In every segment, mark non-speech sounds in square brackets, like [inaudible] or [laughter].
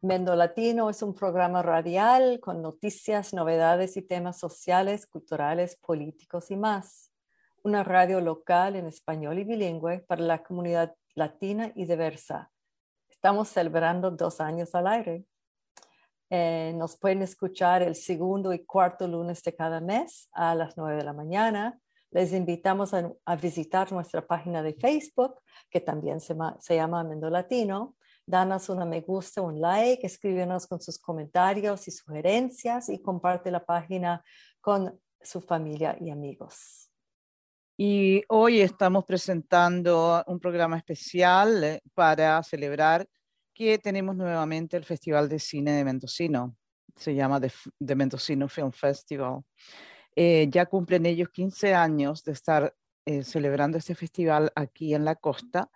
Mendo Latino es un programa radial con noticias, novedades y temas sociales, culturales, políticos y más. Una radio local en español y bilingüe para la comunidad latina y diversa. Estamos celebrando dos años al aire. Eh, nos pueden escuchar el segundo y cuarto lunes de cada mes a las nueve de la mañana. Les invitamos a, visitar nuestra página de Facebook, que también se, se llama Mendo Latino danos una me gusta, un like, escríbenos con sus comentarios y sugerencias y comparte la página con su familia y amigos. Y hoy estamos presentando un programa especial eh, para celebrar que tenemos nuevamente el Festival de Cine de Mendocino. Se llama The, Mendocino Film Festival. Eh, ya cumplen ellos 15 años de estar eh, celebrando este festival aquí en la costa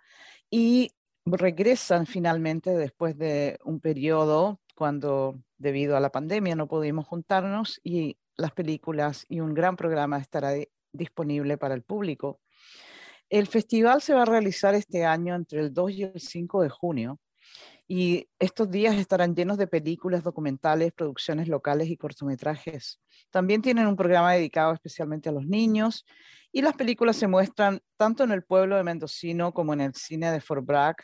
y regresan finalmente después de un periodo cuando debido a la pandemia no pudimos juntarnos y las películas y un gran programa estará disponible para el público. El festival se va a realizar este año entre el 2 y el 5 de junio y estos días estarán llenos de películas, documentales, producciones locales y cortometrajes. También tienen un programa dedicado especialmente a los niños y las películas se muestran tanto en el pueblo de Mendocino como en el cine de Fort Bragg,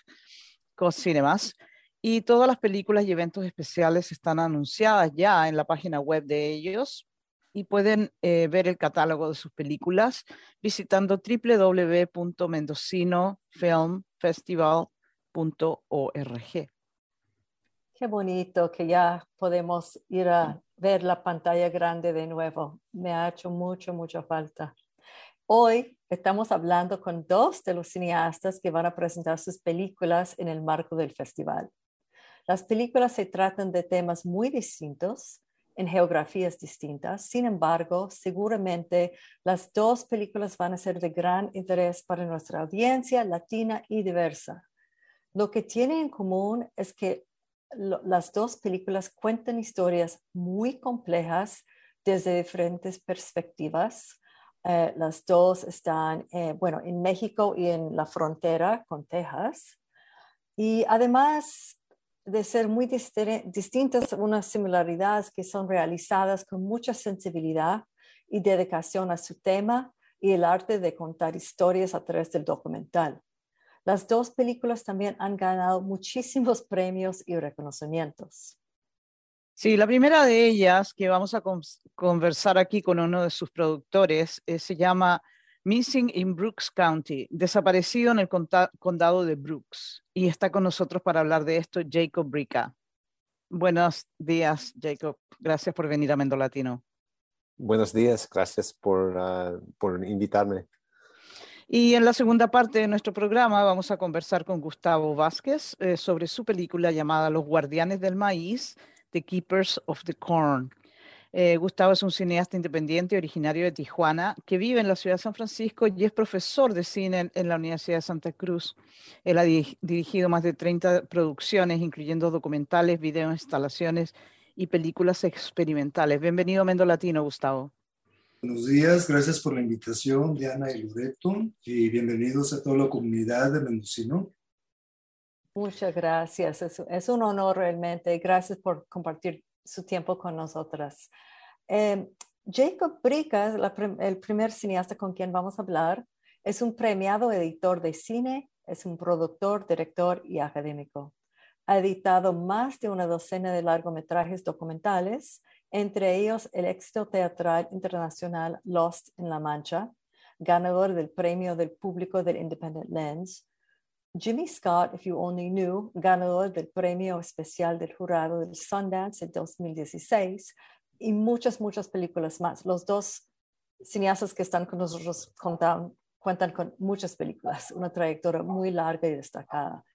Cinemas. Y todas las películas y eventos especiales están anunciadas ya en la página web de ellos y pueden eh, ver el catálogo de sus películas visitando www.mendocinofilmfestival.org. Qué bonito que ya podemos ir a ver la pantalla grande de nuevo. Me ha hecho mucho, mucha falta. Hoy estamos hablando con dos de los cineastas que van a presentar sus películas en el marco del festival. Las películas se tratan de temas muy distintos, en geografías distintas. Sin embargo, seguramente las dos películas van a ser de gran interés para nuestra audiencia latina y diversa. Lo que tienen en común es que las dos películas cuentan historias muy complejas desde diferentes perspectivas eh, las dos están, eh, bueno, en México y en la frontera con Texas. Y además de ser muy distintas, unas similaridades que son realizadas con mucha sensibilidad y dedicación a su tema y el arte de contar historias a través del documental. Las dos películas también han ganado muchísimos [laughs] premios y reconocimientos. Sí, la primera de ellas que vamos a conversar aquí con uno de sus productores eh, se llama Missing in Brooks County, desaparecido en el condado de Brooks. Y está con nosotros para hablar de esto Jacob Brica. Buenos días, Jacob. Gracias por venir a Mendo Latino. Buenos días, gracias por, ah, por invitarme. Y en la segunda parte de nuestro programa vamos a conversar con Gustavo Vázquez eh, sobre su película llamada Los Guardianes del Maíz, The Keepers of the Corn. Eh, Gustavo es un cineasta independiente originario de Tijuana que vive en la ciudad de San Francisco y es profesor de cine en, la Universidad de Santa Cruz. Él ha dirigido más de 30 producciones, incluyendo documentales, video instalaciones y películas experimentales. Bienvenido a Mendo Latino, Gustavo. Buenos días, gracias por la invitación, Diana y Loreto, y bienvenidos a toda la comunidad de Mendocino. Muchas gracias. Es, un honor realmente. Gracias por compartir su tiempo con nosotras. Em, Jacob Brica, el primer cineasta con quien vamos a hablar, es un premiado editor de cine, es un productor, director y académico. Ha editado más de una docena de largometrajes documentales, entre ellos el éxito teatral internacional Lost en La Mancha, ganador del premio del público del Independent Lens, Jimmy Scott, If You Only Knew, ganador del premio especial del jurado del Sundance en 2016 y muchas, muchas películas más. Los dos cineastas que están con nosotros cuentan con muchas películas, una trayectoria muy larga y destacada.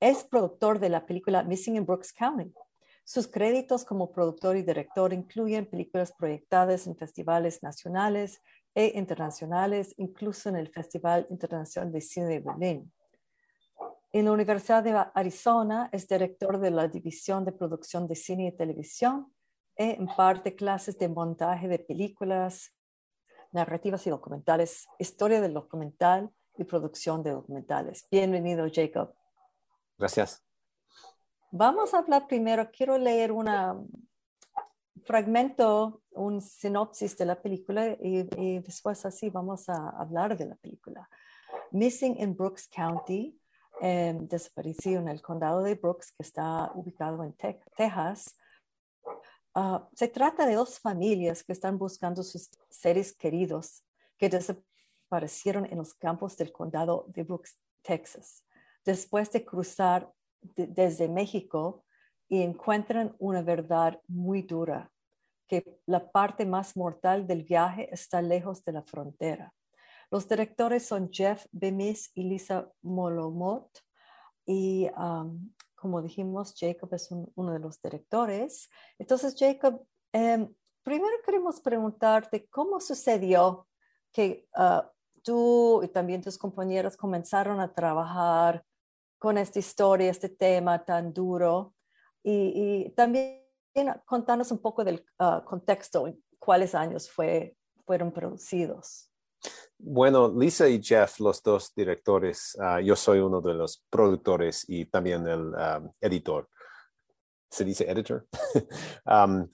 Es productor de la película Missing in Brooks County. Sus créditos como productor y director incluyen películas proyectadas en festivales nacionales e internacionales, incluso en el Festival Internacional de Cine de Berlín. En la Universidad de Arizona es director de la División de Producción de Cine y Televisión e imparte clases de montaje de películas, narrativas y documentales, historia del documental y producción de documentales. Bienvenido, Jacob. Gracias. Vamos a hablar primero, quiero leer un fragmento, un sinopsis de la película y, después así vamos a hablar de la película. Missing in Brooks County, eh, desaparecido en el condado de Brooks, que está ubicado en te Texas. Uh, se trata de dos familias que están buscando sus seres queridos que desaparecieron en los campos del condado de Brooks, Texas, después de cruzar de, desde México y encuentran una verdad muy dura, que la parte más mortal del viaje está lejos de la frontera. Los directores son Jeff Bemis y Lisa Molomot. Y um, como dijimos, Jacob es un, uno de los directores. Entonces, Jacob, eh, primero queremos preguntarte cómo sucedió que uh, tú y también tus compañeros comenzaron a trabajar con esta historia, este tema tan duro. Y, y también contanos un poco del uh, contexto, cuáles años fue, fueron producidos. Bueno, Lisa y Jeff, los dos directores, uh, yo soy uno de los productores y también el um, editor. ¿Se dice editor? [laughs] um,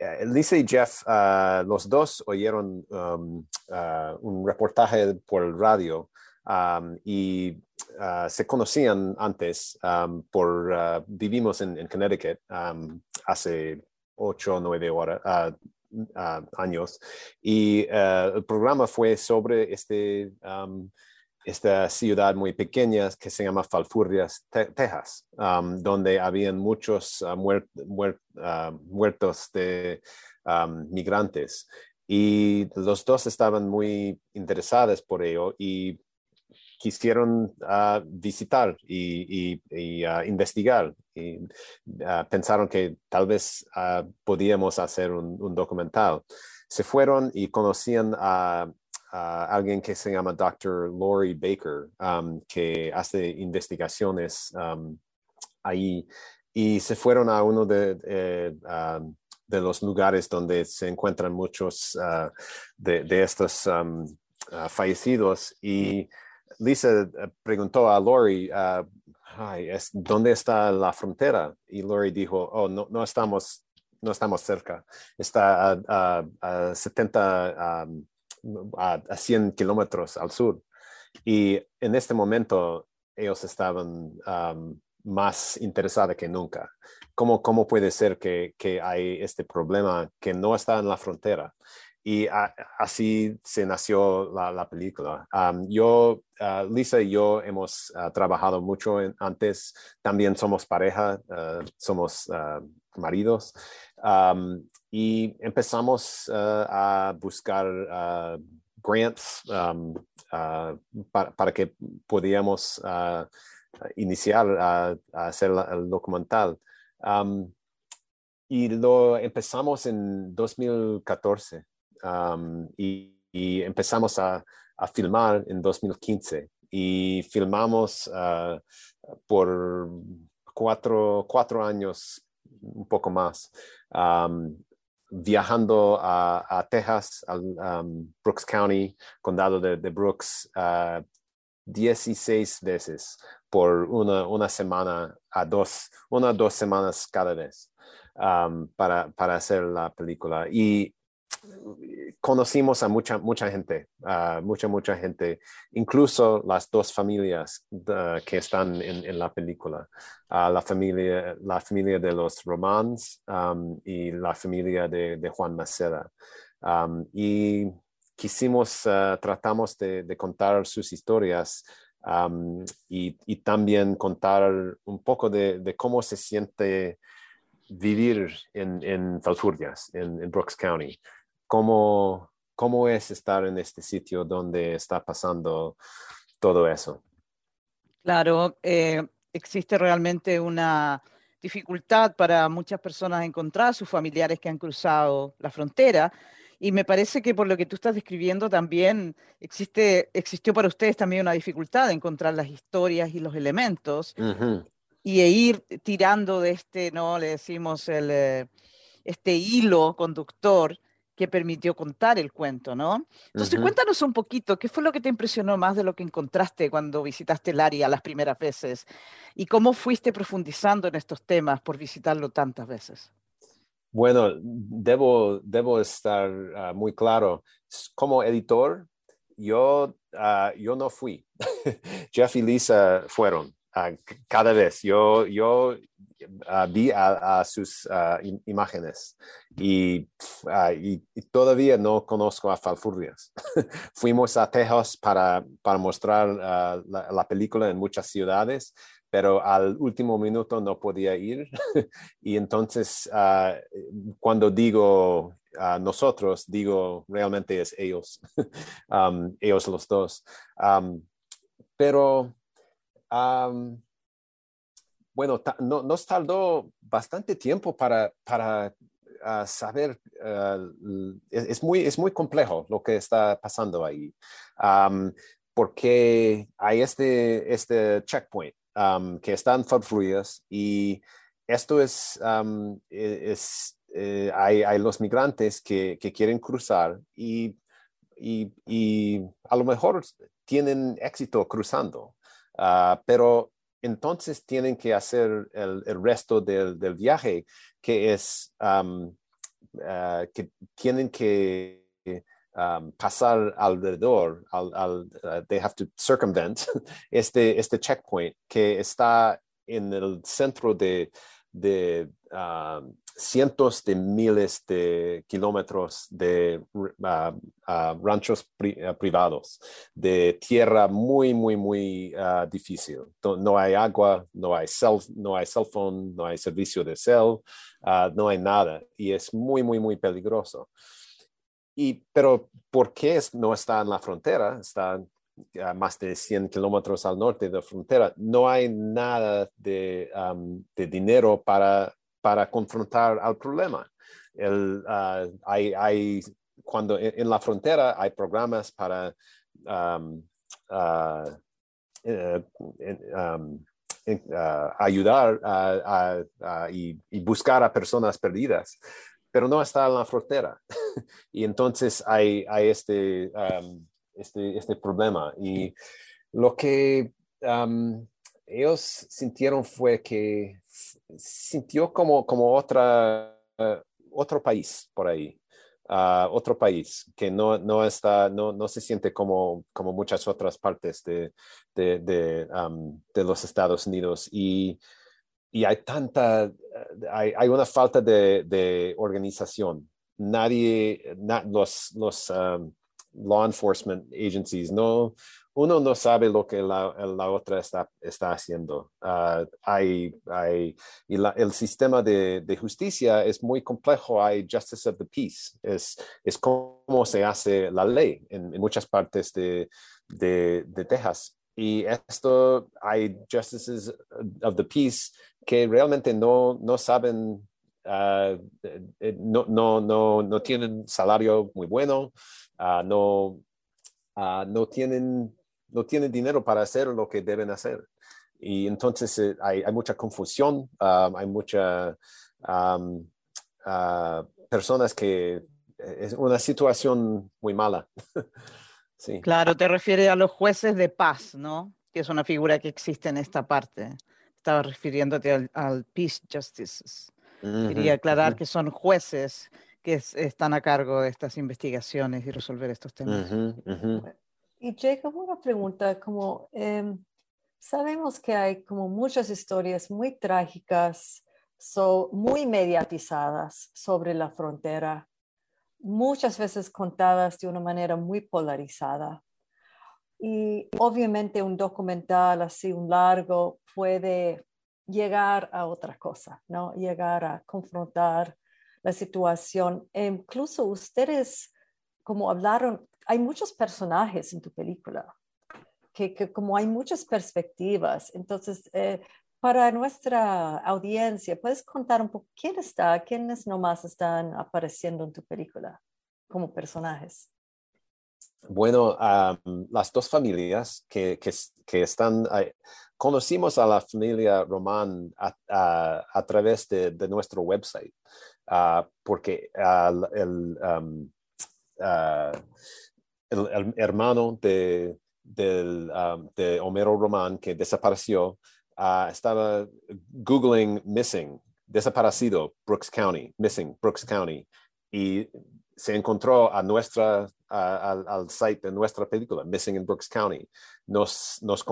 eh, Lisa y Jeff, uh, los dos oyeron um, uh, un reportaje por el radio um, y uh, se conocían antes um, por, vivimos en, Connecticut hace ocho o nueve horas, Uh, años y uh, el programa fue sobre este, um, esta ciudad muy pequeña que se llama Falfurrias, Texas, um, donde habían muchos uh, muertos de um, migrantes. Y los dos estaban muy interesados por ello y quisieron uh, visitar y, uh, investigar y uh, pensaron que tal vez podíamos hacer un, documental. Se fueron y conocían a, a, alguien que se llama Dr. Lori Baker, um, que hace investigaciones um, ahí y se fueron a uno de, um, de los lugares donde se encuentran muchos de, estos fallecidos y Lisa eh, preguntó a Lori, uh, ¿dónde está la frontera? Y Lori dijo, oh, no, no, estamos, no estamos cerca, está a, a, 70, a, 100 kilómetros al sur. Y en este momento ellos estaban más interesados que nunca. ¿Cómo, cómo puede ser que, que hay este problema que no está en la frontera? Y así se nació la, película. yo, ah, Lisa y yo hemos ah, trabajado mucho antes, también somos pareja, ah, somos maridos, y empezamos a buscar grants para, que podíamos iniciar a, hacer el documental. y lo empezamos en 2014 y, empezamos a, filmar en 2015 y filmamos ah, por cuatro, cuatro, años, un poco más, viajando a, Texas, a Brooks County, condado de, Brooks, 16 veces por una, una, semana a dos, una o dos semanas cada vez para, para hacer la película. Y conocimos a mucha, mucha gente, mucha, mucha gente, incluso las dos familias que están en, la película, la, familia, la familia de los Romans um, y la familia de, Juan Maceda. Um, y quisimos, uh, tratamos de, contar sus historias um, y, también contar un poco de, cómo se siente vivir en, en en Brooks County cómo, cómo es estar en este sitio donde está pasando todo eso. Claro, eh, existe realmente una dificultad para muchas personas encontrar a sus familiares que han cruzado la frontera. Y me parece que por lo que tú estás describiendo también existe, existió para ustedes también una dificultad de encontrar las historias y los elementos y e ir tirando de este, ¿no? Le decimos el, eh, este hilo conductor que permitió contar el cuento, ¿no? Entonces, cuéntanos un poquito, ¿qué fue lo que te impresionó más de lo que encontraste cuando visitaste el área las primeras veces? ¿Y cómo fuiste profundizando en estos temas por visitarlo tantas veces? Bueno, debo, debo estar ah, muy claro. Como editor, yo, ah, yo no fui. Jeff y Lisa fueron cada vez. Yo, yo ah, vi a, sus ah, imágenes y, y, todavía no conozco a Falfurrias. [laughs] Fuimos a Texas para, para mostrar la, la, película en muchas ciudades, pero al último minuto no podía ir. [laughs] y entonces, cuando digo a nosotros, digo realmente es ellos, [laughs] um, ellos los dos. Um, pero bueno, no, nos tardó bastante tiempo para, para ah, saber, ah, es, muy, es muy complejo lo que está pasando ahí, porque hay este, este checkpoint que está en Fluidas y esto es, e, es eh, hay, los migrantes que, que quieren cruzar y, y, a lo mejor tienen éxito cruzando. Ah, pero entonces tienen que hacer el, resto del, viaje, que es ah, que tienen que pasar alrededor, al, al uh, they have to circumvent [laughs] este, este checkpoint que está en el centro de, de cientos de miles de kilómetros de ah, ah, ranchos ah, privados, de tierra muy, muy, muy difícil. No hay agua, no hay, cell, no hay cell phone, no hay servicio de cel, no hay nada. Y es muy, muy, muy peligroso. Y, pero, ¿por qué no está en la frontera? Está a más de 100 kilómetros al norte de la frontera. No hay nada de, de dinero para para confrontar al problema. El, ah, hay, hay, cuando en, la frontera hay programas para um, uh, um, ayudar y, y, buscar a personas perdidas, pero no está en la frontera. [laughs] y entonces hay, hay este, um, este, este, problema. Y lo que ellos sintieron fue que sintió como, como otra, otro país por ahí. Uh, otro país que no, no, está, no, no se siente como, como muchas otras partes de, de, de, um, de los Estados Unidos. Y, y hay tanta, hay, hay, una falta de, organización. Nadie, los, los um, law enforcement agencies no, uno no sabe lo que la, la otra está, está haciendo. Uh, hay, hay, y la, el sistema de, de, justicia es muy complejo. Hay justice of the peace. Es, es como se hace la ley en, muchas partes de, de, Texas. Y esto hay justices of the peace que realmente no, no saben, uh, no, no, no, no, tienen salario muy bueno, uh, no, no tienen no tienen dinero para hacer lo que deben hacer. Y entonces eh, hay, hay, mucha confusión, um, hay muchas um, uh, personas que eh, es una situación muy mala. [laughs] sí. Claro, te refieres a los jueces de paz, ¿no? Que es una figura que existe en esta parte. Estaba refiriéndote al, Peace Justices. Quería aclarar que son jueces que están a cargo de estas investigaciones y resolver estos temas. Y Jacob, una pregunta, como em, sabemos que hay como muchas historias muy trágicas, so, muy mediatizadas sobre la frontera, muchas veces contadas de una manera muy polarizada. Y obviamente un documental así, un largo, puede llegar a otra cosa, ¿no? Llegar a confrontar la situación. E incluso ustedes, como hablaron hay muchos personajes en tu película, que, como hay muchas perspectivas, entonces eh, para nuestra audiencia, ¿puedes contar un poco quién está, quiénes nomás están apareciendo en tu película como personajes? Bueno, las dos familias que, que, están conocimos a la familia Román a, través de, nuestro website, ah, porque el, um, el, hermano de, um, de Homero Román que desapareció estaba googling missing, desaparecido Brooks County, missing Brooks County, y se encontró a nuestra, al site de nuestra película, Missing in Brooks County. Nos, nos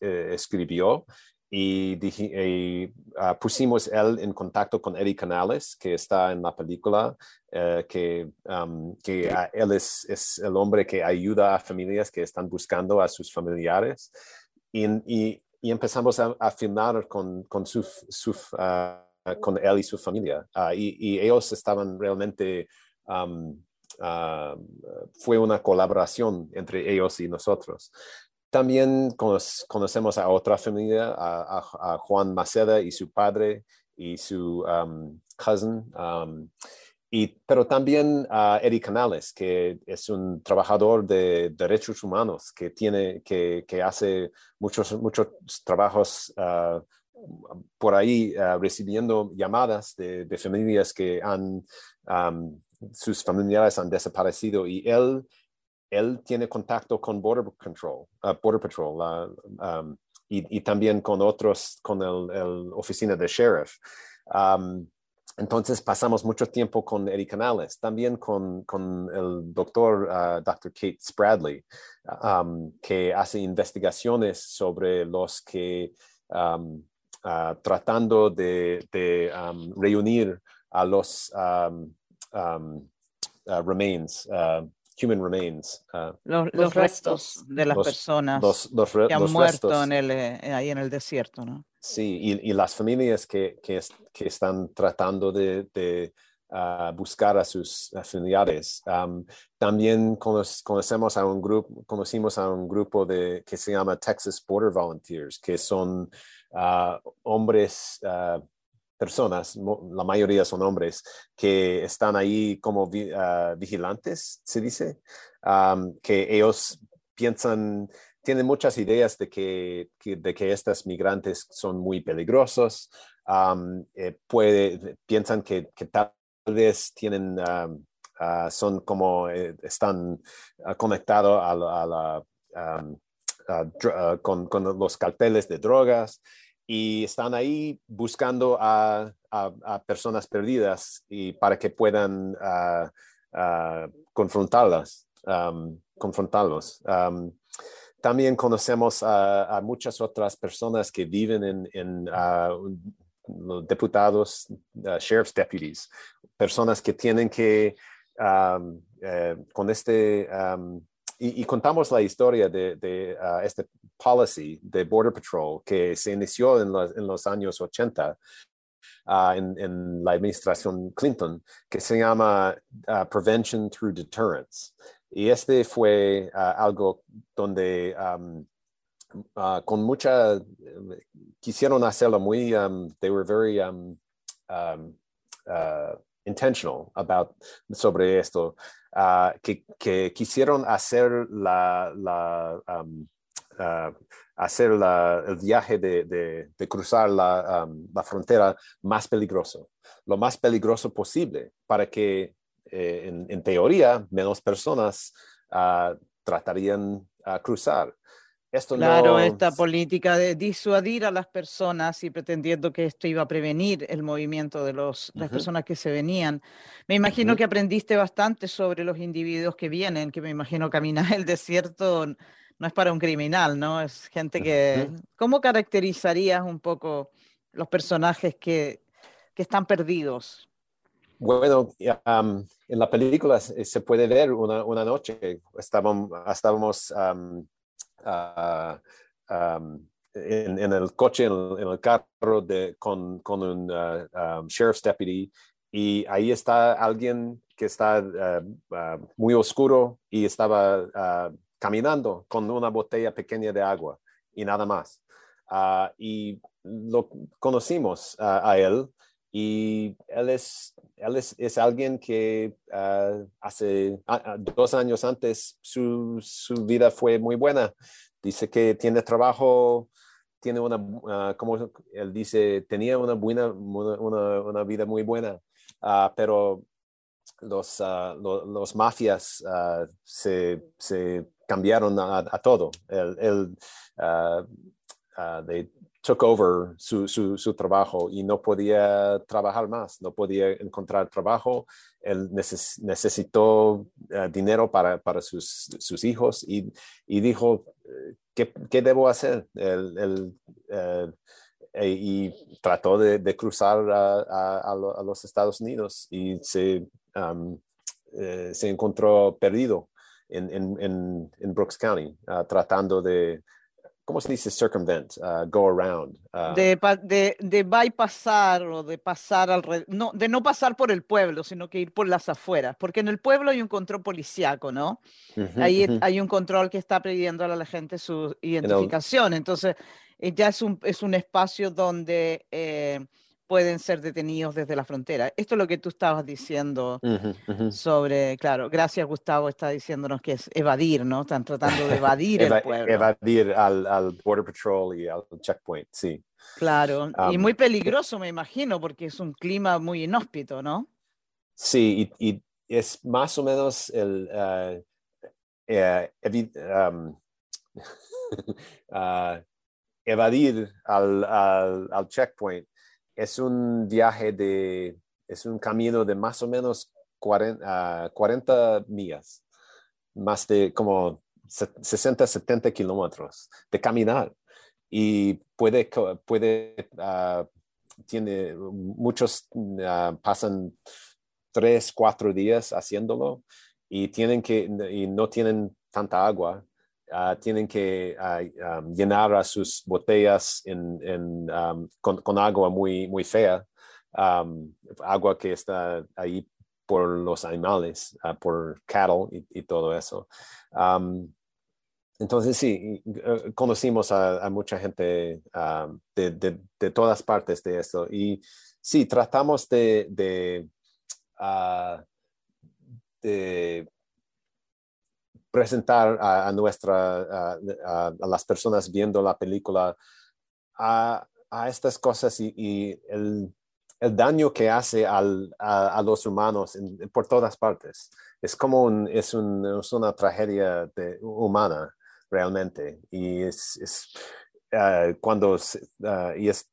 eh, escribió y, pusimos él en contacto con Eddie Canales, que está en la película, eh, que, um, que él es, es, el hombre que ayuda a familias que están buscando a sus familiares. Y, y, y empezamos a, a, filmar con, con su, su Ah, con él y su familia. Ah, y, ellos estaban realmente, ah, fue una colaboración entre ellos y nosotros. También conocemos a otra familia, a, Juan Maceda y su padre y su cousin. y, pero también a Eddie Canales, que es un trabajador de derechos humanos, que, tiene, que, hace muchos, muchos trabajos por ahí uh, recibiendo llamadas de, de, familias que han, um, sus familiares han desaparecido y él, él tiene contacto con Border Control, uh, Border Patrol uh, um, y, también con otros, con el, oficina de sheriff. Um, entonces pasamos mucho tiempo con Eddie Canales, también con, con el doctor, uh, Dr. Kate Spradley, um, que hace investigaciones sobre los que um, Ah, tratando de, reunir a los remains, ah, human remains. Ah, los, restos de las personas que han muerto en el, eh, ahí en el desierto, ¿no? Sí, y, las familias que, que, están tratando de, buscar a sus familiares. también conocemos a un grupo, conocimos a un grupo de, que se llama Texas Border Volunteers, que son hombres, personas, la mayoría son hombres, que están ahí como vigilantes, se dice, que ellos piensan, tienen muchas ideas de que, de que estos migrantes son muy peligrosos, eh, puede, piensan que, tal vez tienen... son como eh, están conectados a, la, con, con, los carteles de drogas y están ahí buscando a, personas perdidas y para que puedan ah, ah, confrontarlas, confrontarlos. también conocemos a, muchas otras personas que viven en, en los diputados, sheriff's deputies, personas que tienen que, eh, con este y, contamos la historia de, de uh, este policy de Border Patrol que se inició en, en los años 80 uh, en, en, la administración Clinton, que se llama uh, Prevention Through Deterrence. Y este fue algo donde um, con mucha, quisieron hacerlo muy, um, they were very um intentional about sobre esto, uh, que, que, quisieron hacer la, um, hacer la, el viaje de, cruzar la, um, la, frontera más peligroso, lo más peligroso posible, para que eh, en, en, teoría menos personas uh, tratarían a cruzar claro, esta política de disuadir a las personas y pretendiendo que esto iba a prevenir el movimiento de los, las personas que se venían. Me imagino que aprendiste bastante sobre los individuos que vienen, que me imagino caminar el desierto no es para un criminal, ¿no? Es gente que... ¿Cómo caracterizarías un poco los personajes que, que están perdidos? Bueno, en la película se puede ver una, una noche, estábamos, estábamos en, el coche, en el, carro de, con, con un uh, um, sheriff's deputy y ahí está alguien que está uh, uh, muy oscuro y estaba caminando con una botella pequeña de agua y nada más. y lo conocimos a él y él es, él es, es alguien que hace dos años antes su, su, vida fue muy buena Dice que tiene trabajo, tiene una, ah, como él dice, tenía una buena, una, una vida muy buena, uh, pero los, uh, los, mafias se, se, cambiaron a, a todo. Él, él they took over su, su, su, trabajo y no podía trabajar más, no podía encontrar trabajo. Él necesitó dinero para, para sus, sus, hijos y, y dijo, ¿qué, ¿qué, debo hacer? Él, eh, y trató de, de cruzar a, a, a, los Estados Unidos y se, um, eh, se encontró perdido en, en, en Brooks County, uh, tratando de, ¿cómo se dice circumvent? Uh, go around. Uh, de, de, de, bypassar o de pasar alrededor, no, de no pasar por el pueblo, sino que ir por las afueras, porque en el pueblo hay un control policíaco, ¿no? Uh -huh, Ahí uh -huh. hay un control que está pidiendo a la gente su identificación, entonces eh, ya es un, es un espacio donde... Eh, pueden ser detenidos desde la frontera. Esto es lo que tú estabas diciendo uh -huh, uh -huh. sobre, claro, gracias Gustavo está diciéndonos que es evadir, ¿no? Están tratando de [laughs] evadir Eva el pueblo. Evadir al, al, Border Patrol y al checkpoint, sí. Claro, um, y muy peligroso me imagino porque es un clima muy inhóspito, ¿no? Sí, y, y es más o menos el... Uh, um, uh, evadir al, al, al checkpoint es un viaje de, es un camino de más o menos 40, uh, 40 millas, más de como 60, 70 kilómetros de caminar. Y puede, puede uh, tiene muchos uh, pasan tres, cuatro días haciéndolo y tienen que, y no tienen tanta agua Uh, tienen que uh, llenar a sus botellas en, en, um, con, con, agua muy, muy fea, um, agua que está ahí por los animales, uh, por cattle y, todo eso. entonces sí, conocimos a, mucha gente de, de, de, todas partes de esto y sí, tratamos de, de, de presentar a, a a, las personas viendo la película a, estas cosas y, el, el, daño que hace al, a, los humanos por todas partes. Es como un, es, un, es, una tragedia de, humana realmente y es, uh, cuando uh, y es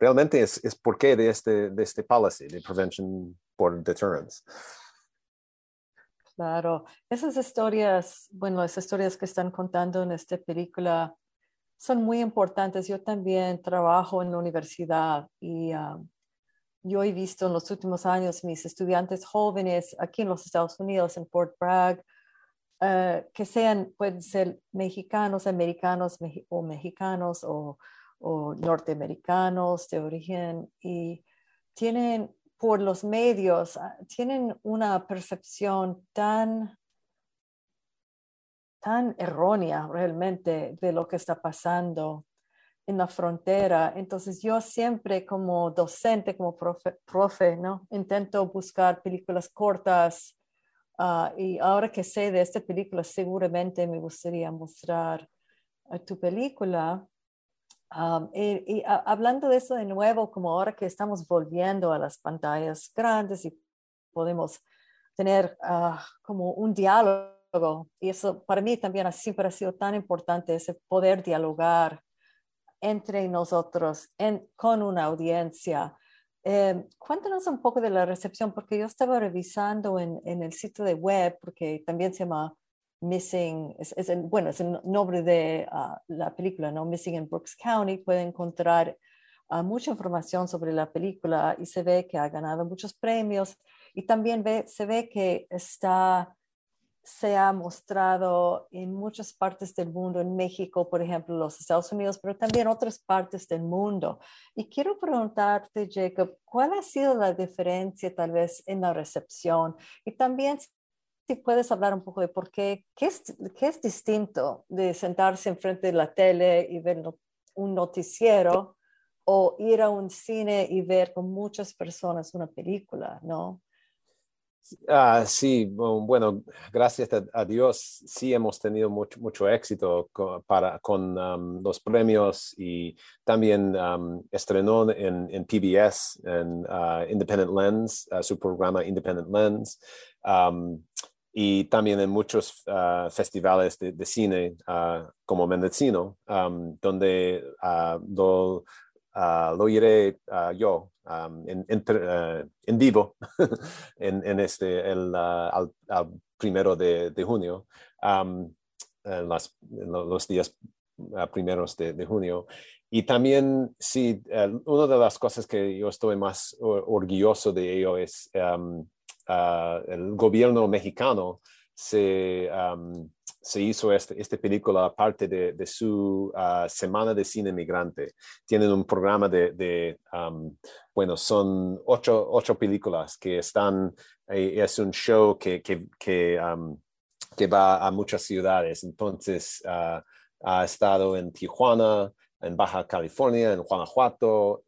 realmente es, es por qué de este, de este policy de prevention por deterrence. Claro, esas historias, bueno, las historias que están contando en esta película son muy importantes. Yo también trabajo en la universidad y uh, yo he visto en los últimos años mis estudiantes jóvenes aquí en los Estados Unidos, en Fort Bragg, uh, que sean, pueden ser mexicanos, americanos o mexicanos o, o norteamericanos de origen y tienen por los medios ah, tienen una percepción tan, tan errónea realmente de lo que está pasando en la frontera. Entonces yo siempre como docente, como profe, profe ¿no? intento buscar películas cortas uh, y ahora que sé de esta película seguramente me gustaría mostrar uh, tu película Um, y, y hablando de eso de nuevo, como ahora que estamos volviendo a las pantallas grandes y podemos tener uh, como un diálogo, y eso para mí también siempre ha sido tan importante, ese poder dialogar entre nosotros en, con una audiencia. Eh, cuéntanos un poco de la recepción, porque yo estaba revisando en, en el sitio de web, porque también se llama Missing, es, es el, bueno, es el nombre de uh, la película, ¿no? Missing in Brooks County, puede encontrar uh, mucha información sobre la película y se ve que ha ganado muchos premios y también se ve que está, se ha mostrado en muchas partes del mundo, en México, por ejemplo, los Estados Unidos, pero también otras partes del mundo. Y quiero preguntarte, Jacob, ¿cuál ha sido la diferencia tal vez en la recepción? Y también si puedes hablar un poco de por qué, qué es, qué es distinto de sentarse enfrente de la tele y ver un noticiero o ir a un cine y ver con muchas personas una película, ¿no? Ah, sí, bueno, gracias a, Dios, sí hemos tenido mucho, mucho éxito con, para, con los premios y también estrenó en, en, PBS, en uh, Independent Lens, uh, su programa Independent Lens, y también en muchos uh, festivales de, cine como Mendocino, donde lo, lo iré yo Um, en, uh, vivo [laughs] en, este, el, uh, al, primero de, junio, um, en, los días uh, primeros de, junio. Y también, sí, una de las cosas que yo estoy más orgulloso de ello es um, el gobierno mexicano se se hizo este, esta película parte de, de su ah, Semana de Cine Migrante. Tienen un programa de, bueno, son ocho, ocho, películas que están, eh, es un show que, que, que, que, va a muchas ciudades. Entonces, ah, ha estado en Tijuana, en Baja California, en Guanajuato,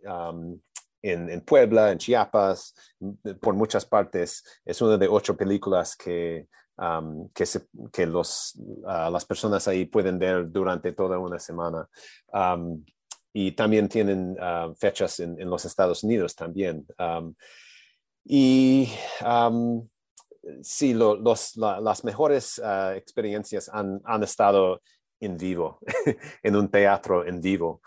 en, en, Puebla, en Chiapas, por muchas partes. Es una de ocho películas que que, los, ah, las personas ahí pueden ver durante toda una semana. y también tienen ah, fechas en, en, los Estados Unidos también. y sí, los, las mejores ah, experiencias han, han, estado en vivo, [laughs] en un teatro en vivo.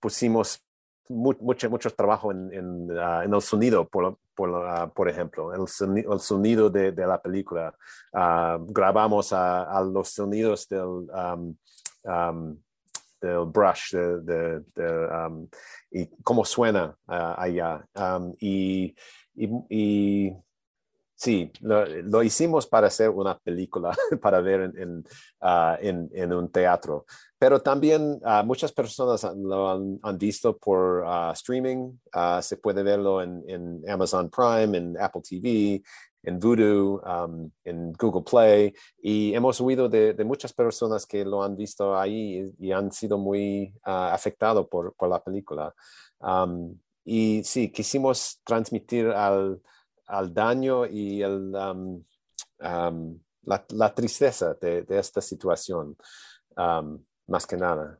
pusimos mucho, mucho trabajo en, en, en el sonido, por, por, por ejemplo, el, sonido, el sonido de, de, la película. Uh, grabamos a, a, los sonidos del, um, um, del brush, de, de, um, y cómo suena uh, allá. y, y, y Sí, lo, lo, hicimos para hacer una película, [laughs] para ver en, en, uh, en, en un teatro. Pero también uh, muchas personas lo han, han visto por uh, streaming. se puede verlo en, Amazon Prime, en Apple TV, en Voodoo, um, en Google Play. Y hemos oído de, de, muchas personas que lo han visto ahí y han sido muy afectados por, por, la película. Um, y sí, quisimos transmitir al al daño y um, um, la, tristeza de, esta situación, um, más que nada.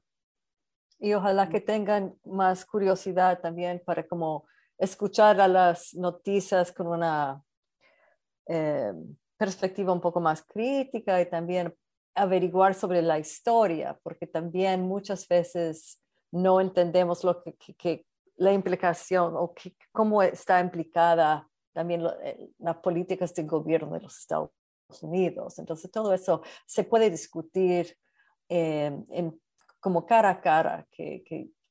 Y ojalá que tengan más curiosidad también para como escuchar a las noticias con una eh, perspectiva un poco más crítica y también averiguar sobre la historia, porque también muchas veces no entendemos lo que, la implicación o cómo está implicada también eh, las políticas de gobierno de los Estados Unidos. Entonces, todo eso se puede discutir eh, como cara a cara, que,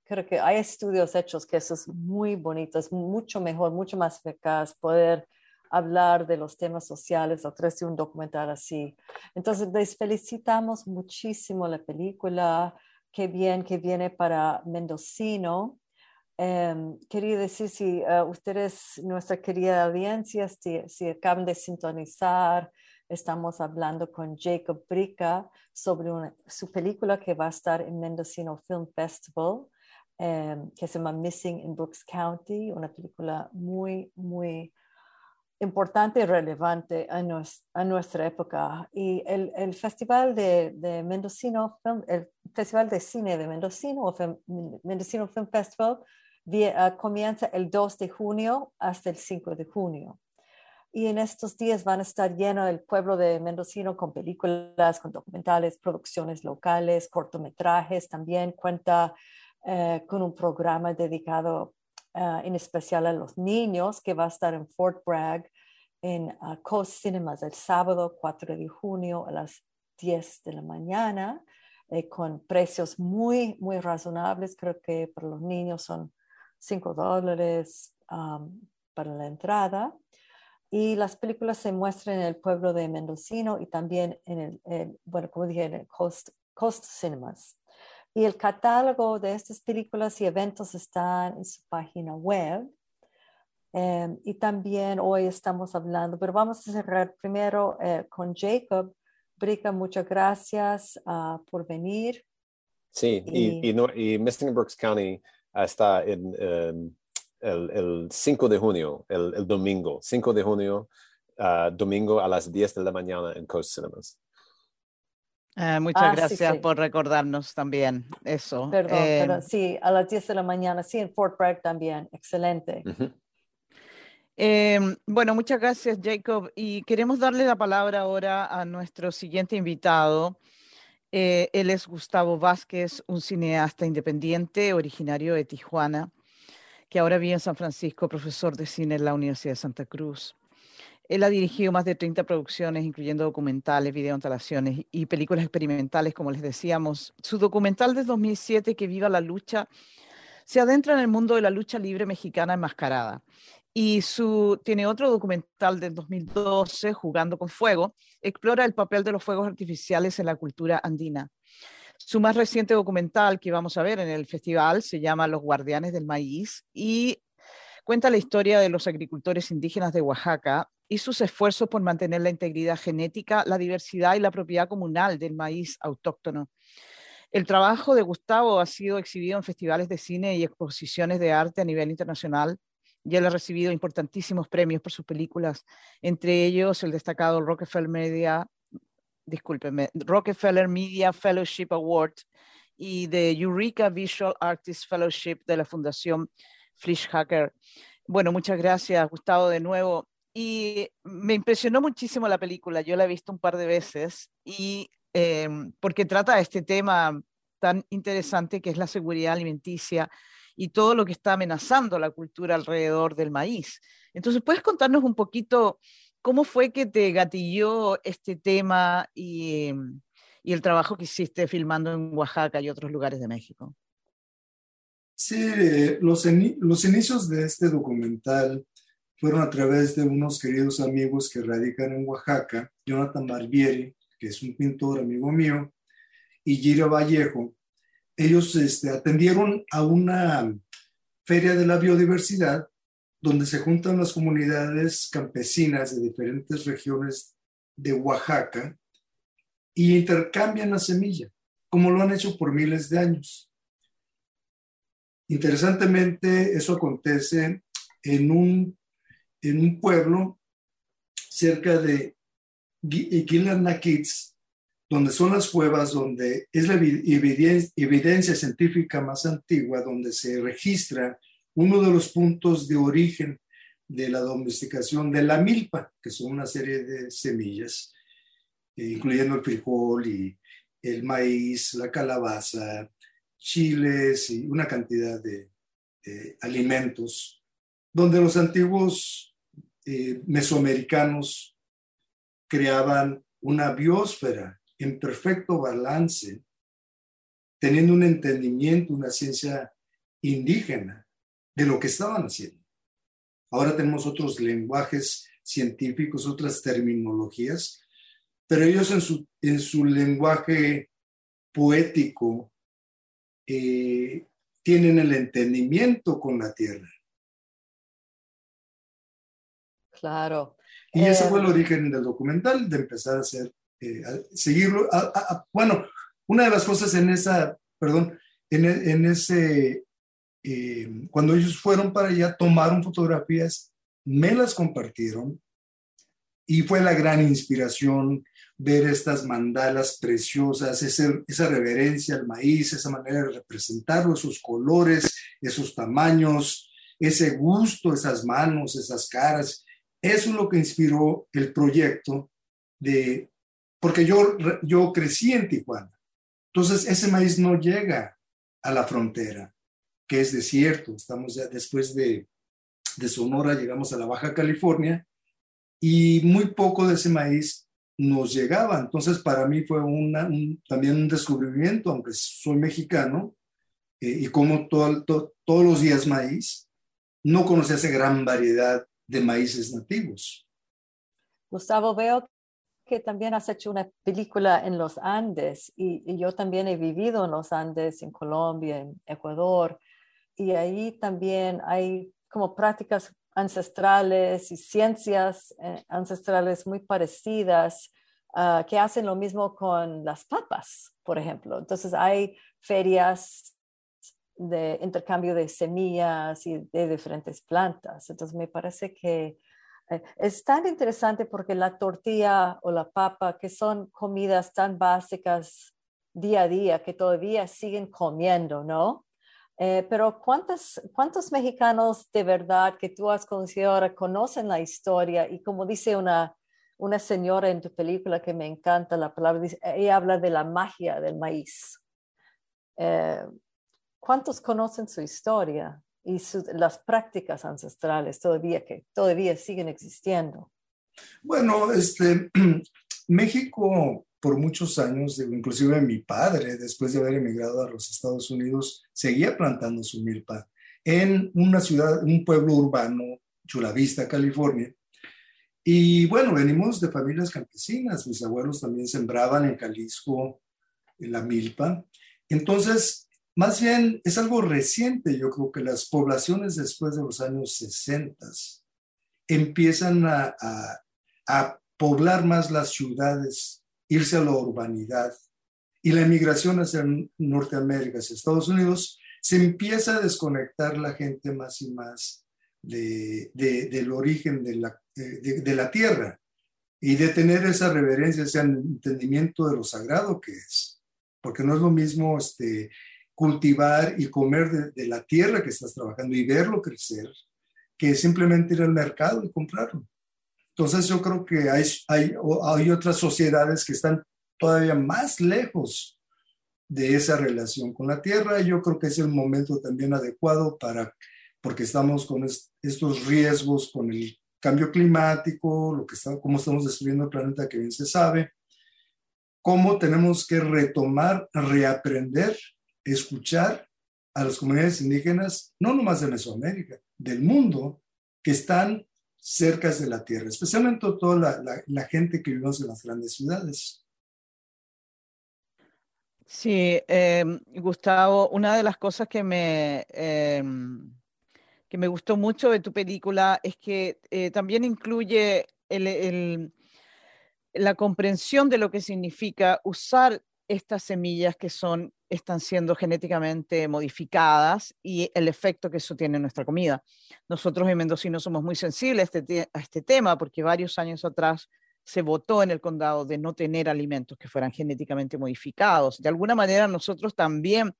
creo que hay estudios hechos que eso es muy bonito, es mucho mejor, mucho más eficaz poder hablar de los temas sociales a través de un documental así. Entonces, les felicitamos muchísimo la película, qué bien que viene para Mendocino. Em, quería decir si uh, ustedes, nuestra querida audiencia, si, si, acaban de sintonizar, estamos hablando con Jacob Brica sobre su película que va a estar en Mendocino Film Festival, em, que se llama Missing in Brooks County, una película muy, muy importante y relevante a, a nuestra época. Y el, el Festival de, de, Mendocino, el Festival de Cine de Mendocino, o Mendocino Film Festival, comienza el 2 de junio hasta el 5 de junio. Y en estos días van a estar lleno el pueblo de Mendocino con películas, con documentales, producciones locales, cortometrajes. También cuenta eh, con un programa dedicado ah, en especial a los niños que va a estar en Fort Bragg en uh, Coast Cinemas el sábado 4 de junio a las 10 de la mañana eh, con precios muy, muy razonables. Creo que para los niños son 5 dólares para la entrada. Y las películas se muestran en el pueblo de Mendocino y también en el, bueno, como dije, en el Coast, Coast Cinemas. Y el catálogo de estas películas y eventos están en su página web. Em, y también hoy estamos hablando, pero vamos a cerrar primero eh, con Jacob. Brica, muchas gracias ah, por venir. Sí, y, y, no, y Brooks County está en, em, el, 5 de junio, el, domingo, 5 de junio, ah, domingo a las 10 de la mañana en Coast Cinemas. Ah, muchas ah, gracias por recordarnos también eso. Perdón, pero sí, a las 10 de la mañana, sí, en Fort Bragg también. Excelente. Em, bueno, muchas gracias, Jacob. Y queremos darle la palabra ahora a nuestro siguiente invitado. Eh, él es Gustavo Vázquez, un cineasta independiente originario de Tijuana, que ahora vive en San Francisco, profesor de cine en la Universidad de Santa Cruz. Él ha dirigido más de 30 producciones, incluyendo documentales, videoantalaciones y películas experimentales, como les decíamos. Su documental de 2007, Que viva la lucha, se adentra en el mundo de la lucha libre mexicana enmascarada. Y su, tiene otro documental del 2012, Jugando con Fuego, explora el papel de los fuegos artificiales en la cultura andina. Su más reciente documental que vamos a ver en el festival se llama Los Guardianes del Maíz y cuenta la historia de los agricultores indígenas de Oaxaca y sus esfuerzos por mantener la integridad genética, la diversidad y la propiedad comunal del maíz autóctono. El trabajo de Gustavo ha sido exhibido en festivales de cine y exposiciones de arte a nivel internacional y él ha recibido importantísimos premios por sus películas, entre ellos el destacado Rockefeller Media, discúlpeme, Rockefeller Media Fellowship Award y de Eureka Visual Artist Fellowship de la Fundación Flish Hacker. Bueno, muchas gracias, Gustavo, de nuevo. Y me impresionó muchísimo la película, yo la he visto un par de veces, y em, porque trata este tema tan interesante que es la seguridad alimenticia y todo lo que está amenazando la cultura alrededor del maíz. Entonces, ¿puedes contarnos un poquito cómo fue que te gatilló este tema y, el trabajo que hiciste filmando en Oaxaca y otros lugares de México? Sí, los, los inicios de este documental fueron a través de unos queridos amigos que radican en Oaxaca, Jonathan Barbieri, que es un pintor amigo mío, y Gira Vallejo. Ellos este, atendieron a una feria de la biodiversidad donde se juntan las comunidades campesinas de diferentes regiones de Oaxaca y intercambian la semilla, como lo han hecho por miles de años. Interesantemente, eso acontece en un en un pueblo cerca de Nakitz, donde son las cuevas, donde es la evidencia, científica más antigua, donde se registra uno de los puntos de origen de la domesticación de la milpa, que son una serie de semillas, eh, incluyendo el frijol y el maíz, la calabaza, chiles y una cantidad de alimentos, donde los antiguos eh, mesoamericanos creaban una biosfera en perfecto balance, teniendo un entendimiento, una ciencia indígena de lo que estaban haciendo. Ahora tenemos otros lenguajes científicos, otras terminologías, pero ellos en su, en su lenguaje poético eh, tienen el entendimiento con la tierra. Claro. Y ese fue el em, origen del documental, de empezar a hacer, eh, seguirlo. bueno, una de las cosas en esa, perdón, en, en ese, em, cuando ellos fueron para allá, tomaron fotografías, me las compartieron y fue la gran inspiración ver estas mandalas preciosas, esa reverencia al maíz, esa manera de representarlo, esos colores, esos tamaños, ese gusto, esas manos, esas caras. Eso es lo que inspiró el proyecto de, porque yo, yo crecí en Tijuana. Entonces, ese maíz no llega a la frontera, que es desierto. Estamos ya después de, de Sonora, llegamos a la Baja California y muy poco de ese maíz nos llegaba. Entonces, para mí fue también un descubrimiento, aunque soy mexicano, eh, y como todo, todos los días maíz, no conocía esa gran variedad de maíces nativos. Gustavo, veo que también has hecho una película en los Andes y, yo también he vivido en los Andes, en Colombia, en Ecuador, y ahí también hay como prácticas ancestrales y ciencias eh, ancestrales muy parecidas ah, que hacen lo mismo con las papas, por ejemplo. Entonces hay ferias de intercambio de semillas y de diferentes plantas. Entonces me parece que es tan interesante porque la tortilla o la papa, que son comidas tan básicas día a día, que todavía siguen comiendo, ¿no? Eh, pero ¿cuántos, ¿cuántos mexicanos de verdad que tú has conocido ahora conocen la historia? Y como dice una, una señora en tu película que me encanta la palabra, ella habla de la magia del maíz. Eh, ¿Cuántos conocen su historia y las prácticas ancestrales todavía que todavía siguen existiendo? Bueno, este, [clears throat] México por muchos años, inclusive mi padre, después de haber emigrado a los Estados Unidos, seguía plantando su milpa en una ciudad, un pueblo urbano, Chula Vista, California. Y bueno, venimos de familias campesinas, mis abuelos también sembraban en Jalisco en la milpa. Entonces, más bien es algo reciente, yo creo que las poblaciones después de los años 60 empiezan a, a poblar más las ciudades irse a la urbanidad y la emigración hacia Norteamérica, hacia Estados Unidos, se empieza a desconectar la gente más y más de, del origen de la, de, la tierra y de tener esa reverencia, ese entendimiento de lo sagrado que es. Porque no es lo mismo este, cultivar y comer de, la tierra que estás trabajando y verlo crecer, que simplemente ir al mercado y comprarlo. Entonces yo creo que hay, hay, hay otras sociedades que están todavía más lejos de esa relación con la tierra. Yo creo que es el momento también adecuado para, porque estamos con estos riesgos, con el cambio climático, lo que está, cómo estamos destruyendo el planeta que bien se sabe, cómo tenemos que retomar, reaprender, escuchar a las comunidades indígenas, no nomás de Mesoamérica, del mundo, que están cerca de la tierra, especialmente toda la, gente que vive en las grandes ciudades. Sí, em, Gustavo, una de las cosas que me, em, que me gustó mucho de tu película es que eh, también incluye la comprensión de lo que significa usar estas semillas que son, están siendo genéticamente modificadas y el efecto que eso tiene en nuestra comida. Nosotros en Mendocino somos muy sensibles a este, a este tema porque varios años atrás se votó en el condado de no tener alimentos que fueran genéticamente modificados. De alguna manera nosotros también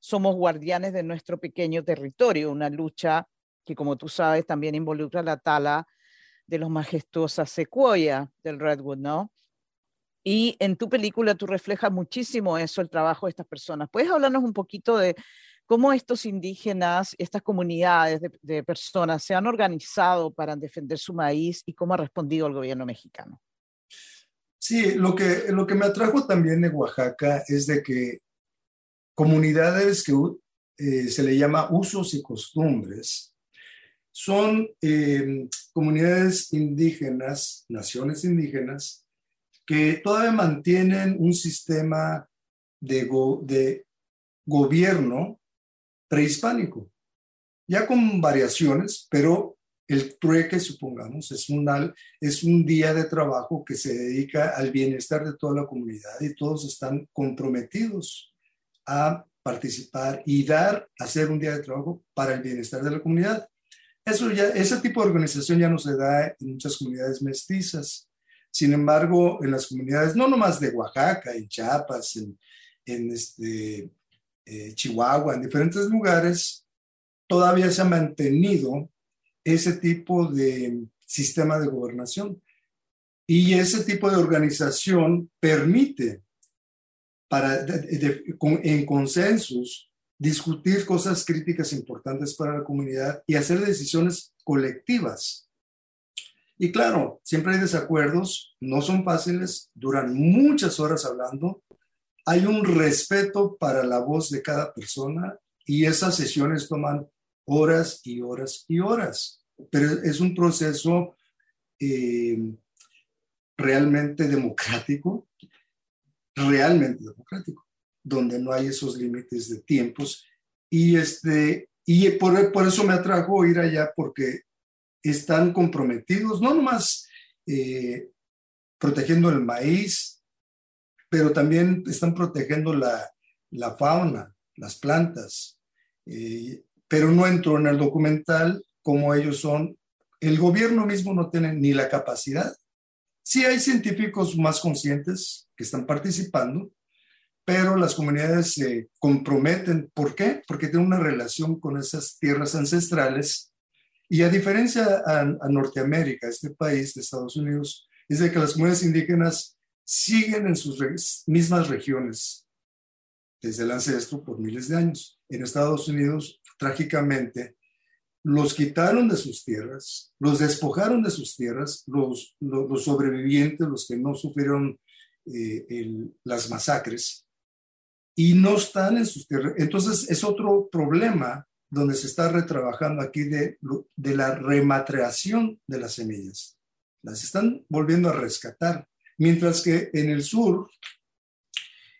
somos guardianes de nuestro pequeño territorio, una lucha que como tú sabes también involucra la tala de los majestuosas secuoya del redwood, ¿no? Y en tu película tú reflejas muchísimo eso, el trabajo de estas personas. ¿Puedes hablarnos un poquito de cómo estos indígenas, estas comunidades de, personas se han organizado para defender su maíz y cómo ha respondido el gobierno mexicano? Sí, lo que, lo que me atrajo también de Oaxaca es de que comunidades que eh, se le llama usos y costumbres, son eh, comunidades indígenas, naciones indígenas, que todavía mantienen un sistema de, gobierno prehispánico, ya con variaciones, pero el trueque, supongamos, es un, es un día de trabajo que se dedica al bienestar de toda la comunidad y todos están comprometidos a participar y dar, hacer un día de trabajo para el bienestar de la comunidad. Eso ya, ese tipo de organización ya no se da en muchas comunidades mestizas. Sin embargo, en las comunidades, no nomás de Oaxaca, en Chiapas, en, este, eh, Chihuahua, en diferentes lugares, todavía se ha mantenido ese tipo de sistema de gobernación. Y ese tipo de organización permite para, en consensos discutir cosas críticas importantes para la comunidad y hacer decisiones colectivas y claro, siempre hay desacuerdos, no son fáciles, duran muchas horas hablando, hay un respeto para la voz de cada persona y esas sesiones toman horas y horas y horas, pero es un proceso eh, realmente democrático, realmente democrático, donde no hay esos límites de tiempos y, este, y por, por eso me atrajo ir allá porque están comprometidos, no nomás eh, protegiendo el maíz, pero también están protegiendo la, fauna, las plantas, eh, pero no entró en el documental como ellos son. El gobierno mismo no tiene ni la capacidad. Sí hay científicos más conscientes que están participando, pero las comunidades se comprometen. ¿Por qué? Porque tienen una relación con esas tierras ancestrales. Y a diferencia a, a Norteamérica, este país de Estados Unidos, es de que las comunidades indígenas siguen en sus mismas regiones desde el ancestro por miles de años. En Estados Unidos, trágicamente, los quitaron de sus tierras, los despojaron de sus tierras, los, sobrevivientes, los que no sufrieron eh, las masacres, y no están en sus tierras. Entonces es otro problema donde se está retrabajando aquí de, de la rematriación de las semillas. Las están volviendo a rescatar, mientras que en el sur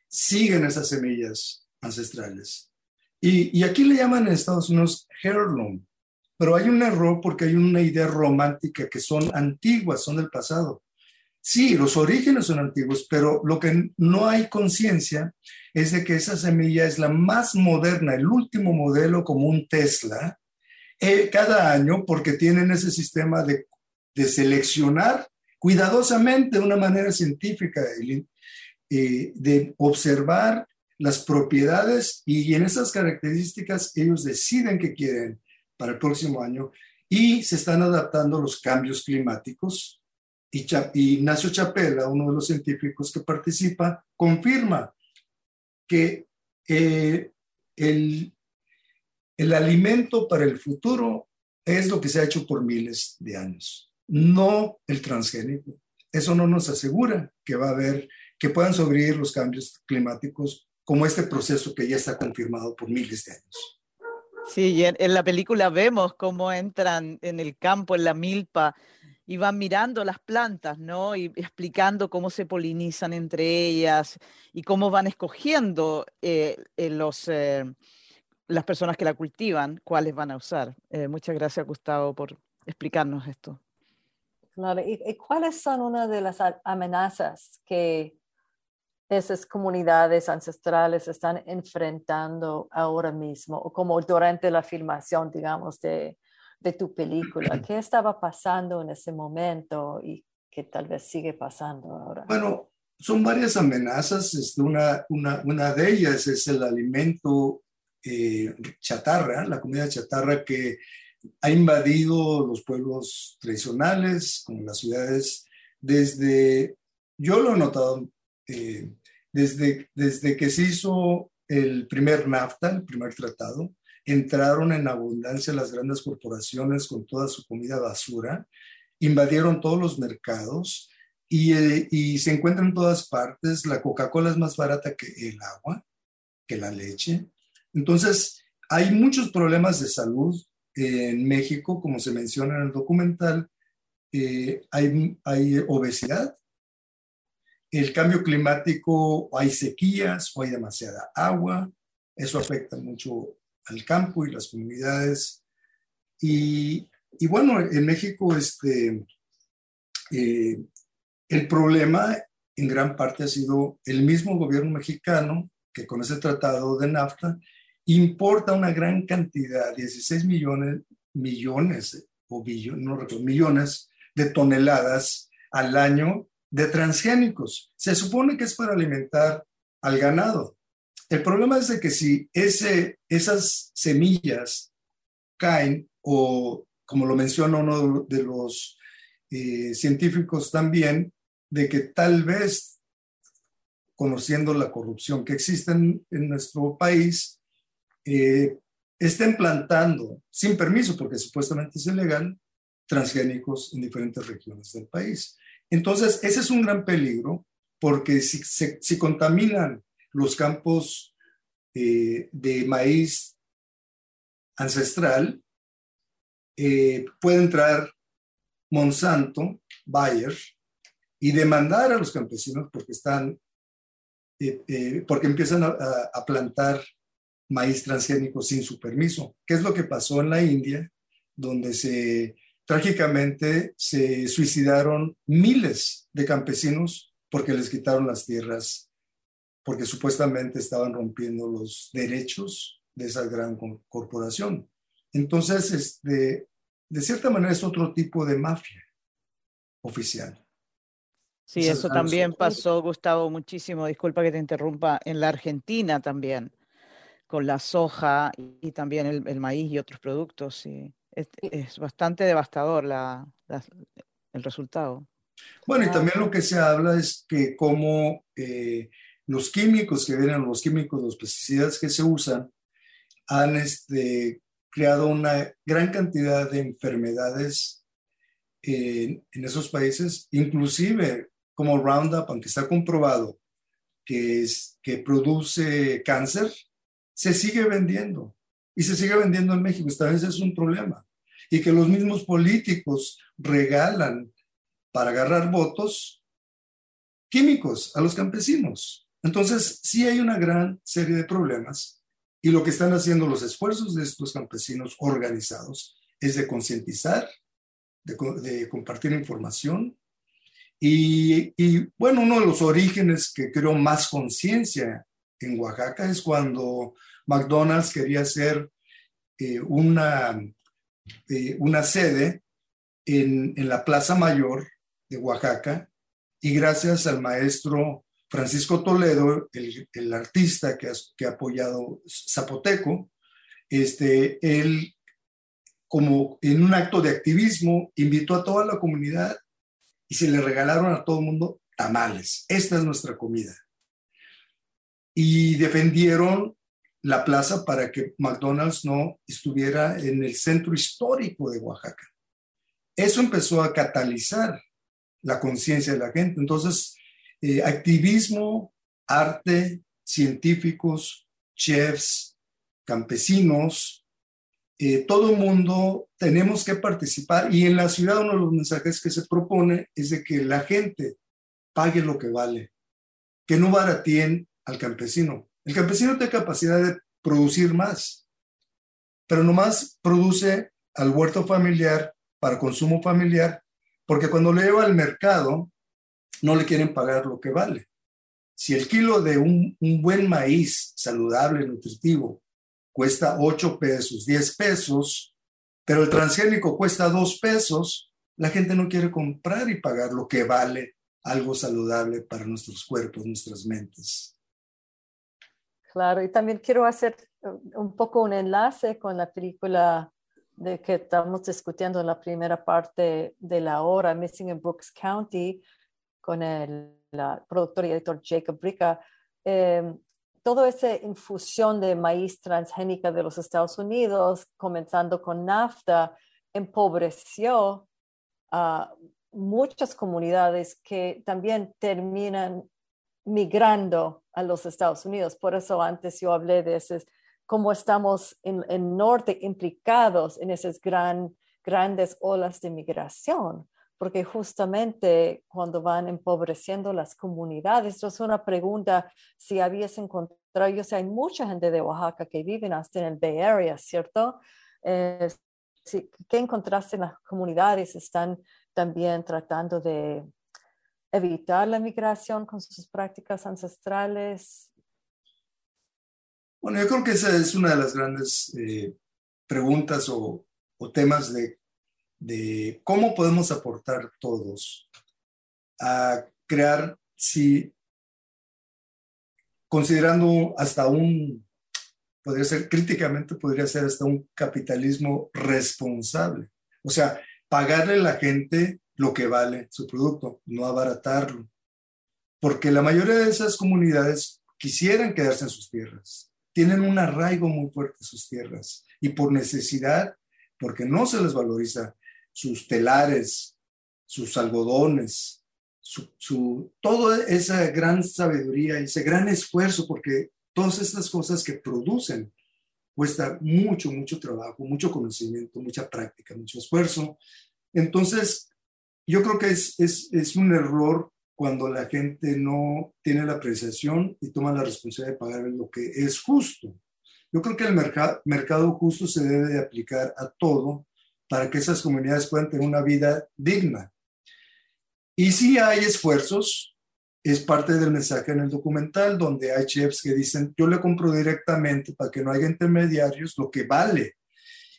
siguen esas semillas ancestrales. Y, y aquí le llaman en Estados Unidos heirloom, pero hay un error porque hay una idea romántica que son antiguas, son del pasado. Sí, los orígenes son antiguos, pero lo que no hay conciencia es de que esa semilla es la más moderna, el último modelo como un Tesla, eh, cada año porque tienen ese sistema de, de seleccionar cuidadosamente de una manera científica eh, de observar las propiedades y en esas características ellos deciden qué quieren para el próximo año y se están adaptando a los cambios climáticos. Y, Ignacio Chapela, uno de los científicos que participa, confirma que eh, el, el alimento para el futuro es lo que se ha hecho por miles de años, no el transgénico. Eso no nos asegura que va a haber, que puedan sobrevivir los cambios climáticos como este proceso que ya está confirmado por miles de años. Sí, en, en la película vemos cómo entran en el campo, en la milpa, y van mirando las plantas, ¿no? Y explicando cómo se polinizan entre ellas y cómo van escogiendo eh, eh, los, eh, las personas que la cultivan, cuáles van a usar. muchas gracias, Gustavo, por explicarnos esto. Claro, ¿y, y cuáles son una de las amenazas que esas comunidades ancestrales están enfrentando ahora mismo, o como durante la filmación, digamos, de, de tu película? ¿Qué estaba pasando en ese momento y qué tal vez sigue pasando ahora? Bueno, son varias amenazas. Este, una, una, una de ellas es el alimento eh, chatarra, la comida chatarra que ha invadido los pueblos tradicionales, como las ciudades, desde, yo lo he notado eh, desde, desde que se hizo el primer NAFTA, el primer tratado, entraron en abundancia las grandes corporaciones con toda su comida basura, invadieron todos los mercados y, eh, se encuentran en todas partes. La Coca-Cola es más barata que el agua, que la leche. Entonces, hay muchos problemas de salud en México, como se menciona en el documental. Eh, hay, hay obesidad, el cambio climático, hay sequías o hay demasiada agua, eso afecta mucho al campo y las comunidades. Y, y bueno, en México este, eh, el problema en gran parte ha sido el mismo gobierno mexicano que con ese tratado de NAFTA importa una gran cantidad, 16 millones, millones o billones, no recuerdo, millones de toneladas al año de transgénicos. Se supone que es para alimentar al ganado. El problema es de que si ese, esas semillas caen, o como lo menciona uno de los eh, científicos también, de que tal vez, conociendo la corrupción que existe en, nuestro país, eh, estén plantando sin permiso, porque supuestamente es ilegal, transgénicos en diferentes regiones del país. Entonces, ese es un gran peligro porque si, si contaminan los campos eh, de maíz ancestral, eh, puede entrar Monsanto, Bayer, y demandar a los campesinos porque están, eh, porque empiezan a, plantar maíz transgénico sin su permiso. ¿Qué es lo que pasó en la India, donde se Trágicamente se suicidaron miles de campesinos porque les quitaron las tierras, porque supuestamente estaban rompiendo los derechos de esa gran corporación. Entonces, este, de cierta manera es otro tipo de mafia oficial. Sí, eso también pasó, Gustavo, muchísimo, disculpa que te interrumpa, en la Argentina también, con la soja y también el, maíz y otros productos. Sí. Es, bastante devastador la, el resultado. Bueno, y también lo que se habla es que como eh, los químicos que vienen, los químicos, los pesticidas que se usan, han este, creado una gran cantidad de enfermedades en, esos países, inclusive como Roundup, aunque está comprobado que produce cáncer, se sigue vendiendo y se sigue vendiendo en México. Esta vez es un problema. Y que los mismos políticos regalan para agarrar votos químicos a los campesinos. Entonces, sí hay una gran serie de problemas y lo que están haciendo los esfuerzos de estos campesinos organizados es de concientizar, de, compartir información y, bueno, uno de los orígenes que creó más conciencia en Oaxaca es cuando McDonald's quería hacer eh, una, eh, una sede en, en, la Plaza Mayor de Oaxaca y gracias al maestro Francisco Toledo, el, artista que que ha, apoyado Zapoteco, este, él como en un acto de activismo invitó a toda la comunidad y se le regalaron a todo el mundo tamales. Esta es nuestra comida. Y defendieron la plaza para que McDonald's no estuviera en el centro histórico de Oaxaca. Eso empezó a catalizar la conciencia de la gente. Entonces, eh, activismo, arte, científicos, chefs, campesinos, eh, todo mundo tenemos que participar y en la ciudad uno de los mensajes que se propone es de que la gente pague lo que vale, que no barateen al campesino. El campesino tiene capacidad de producir más, pero nomás produce al huerto familiar para consumo familiar, porque cuando le lleva al mercado no le quieren pagar lo que vale. Si el kilo de un, buen maíz saludable, nutritivo, cuesta 8 pesos, 10 pesos, pero el transgénico cuesta 2 pesos, la gente no quiere comprar y pagar lo que vale algo saludable para nuestros cuerpos, nuestras mentes. Claro, y también quiero hacer un poco un enlace con la película de que estamos discutiendo en la primera parte de la hora, Missing in Brooks County, con el productor y editor Jacob Brica. Eh, toda esa infusión de maíz transgénica de los Estados Unidos, comenzando con NAFTA, empobreció a muchas comunidades que también terminan migrando a los Estados Unidos. Por eso antes yo hablé de ese, cómo estamos en el norte implicados en esas gran, grandes olas de migración porque justamente cuando van empobreciendo las comunidades, esto es una pregunta si habías encontrado, yo sé, hay mucha gente de Oaxaca que viven hasta en el Bay Area, ¿cierto? Eh, ¿Qué encontraste en las comunidades? ¿Están también tratando de evitar la migración con sus prácticas ancestrales? Bueno, yo creo que esa es una de las grandes eh, preguntas o, o temas de de cómo podemos aportar todos a crear, si considerando hasta un, podría ser críticamente, podría ser hasta un capitalismo responsable. O sea, pagarle a la gente lo que vale su producto, no abaratarlo. Porque la mayoría de esas comunidades quisieran quedarse en sus tierras, tienen un arraigo muy fuerte en sus tierras y por necesidad, porque no se les valoriza sus telares, sus algodones, su, toda esa gran sabiduría, ese gran esfuerzo, porque todas estas cosas que producen cuesta mucho, mucho trabajo, mucho conocimiento, mucha práctica, mucho esfuerzo. Entonces, yo creo que es, es, es un error cuando la gente no tiene la apreciación y toma la responsabilidad de pagar lo que es justo. Yo creo que el mercado, mercado justo se debe de aplicar a todo para que esas comunidades puedan tener una vida digna. Y sí hay esfuerzos es parte del mensaje en el documental donde hay chefs que dicen, yo le compro directamente para que no haya intermediarios lo que vale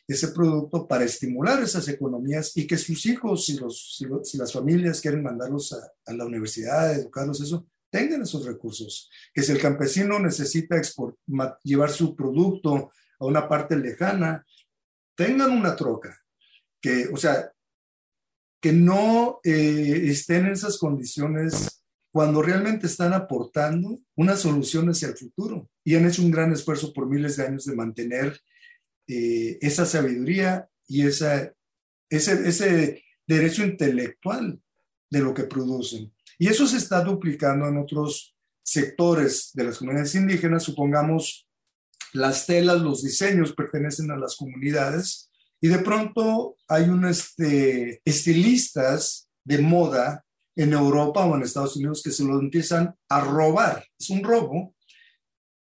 ese producto para estimular esas economías y que sus hijos, si, si, las familias quieren mandarlos a, la universidad, educarlos, eso, tengan esos recursos. Que si el campesino necesita llevar su producto a una parte lejana, tengan una troca. Que, o sea, que no eh, estén en esas condiciones cuando realmente están aportando una solución hacia el futuro y han hecho un gran esfuerzo por miles de años de mantener eh, esa sabiduría y esa, ese, ese derecho intelectual de lo que producen. Y eso se está duplicando en otros sectores de las comunidades indígenas. Supongamos, las telas, los diseños pertenecen a las comunidades y de pronto hay unos este, estilistas de moda en Europa o en Estados Unidos que se lo empiezan a robar. Es un robo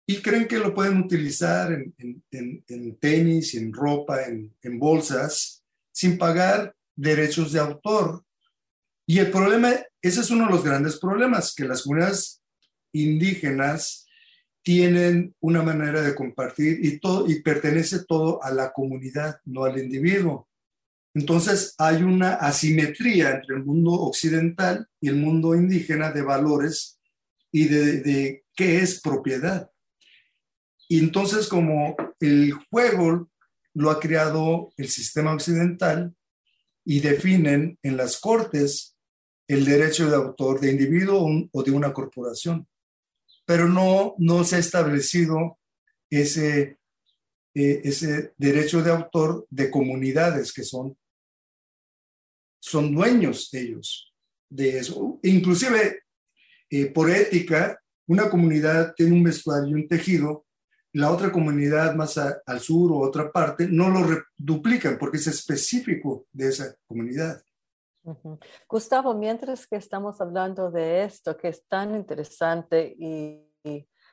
y creen que lo pueden utilizar en, en, en tenis, en ropa, en, bolsas, sin pagar derechos de autor. Y el problema, ese es uno de los grandes problemas, que las comunidades indígenas tienen una manera de compartir y, todo, y pertenece todo a la comunidad, no al individuo. Entonces hay una asimetría entre el mundo occidental y el mundo indígena de valores y de, de qué es propiedad. Y entonces como el juego lo ha creado el sistema occidental y definen en las cortes el derecho de autor de individuo o de una corporación, pero no, no se ha establecido ese, eh, ese derecho de autor de comunidades que son, son dueños ellos de eso. Inclusive, eh, por ética, una comunidad tiene un vestuario y un tejido la otra comunidad más al sur o otra parte no lo duplican porque es específico de esa comunidad. Gustavo, mientras que estamos hablando de esto, que es tan interesante y,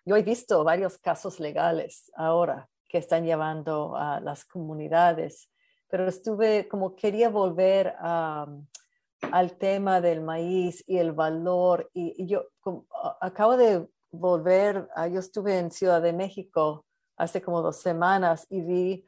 yo he visto varios casos legales ahora que están llevando a las comunidades, pero estuve como quería volver al tema del maíz y el valor y, yo acabo de volver, ah, yo estuve en Ciudad de México hace como dos semanas y vi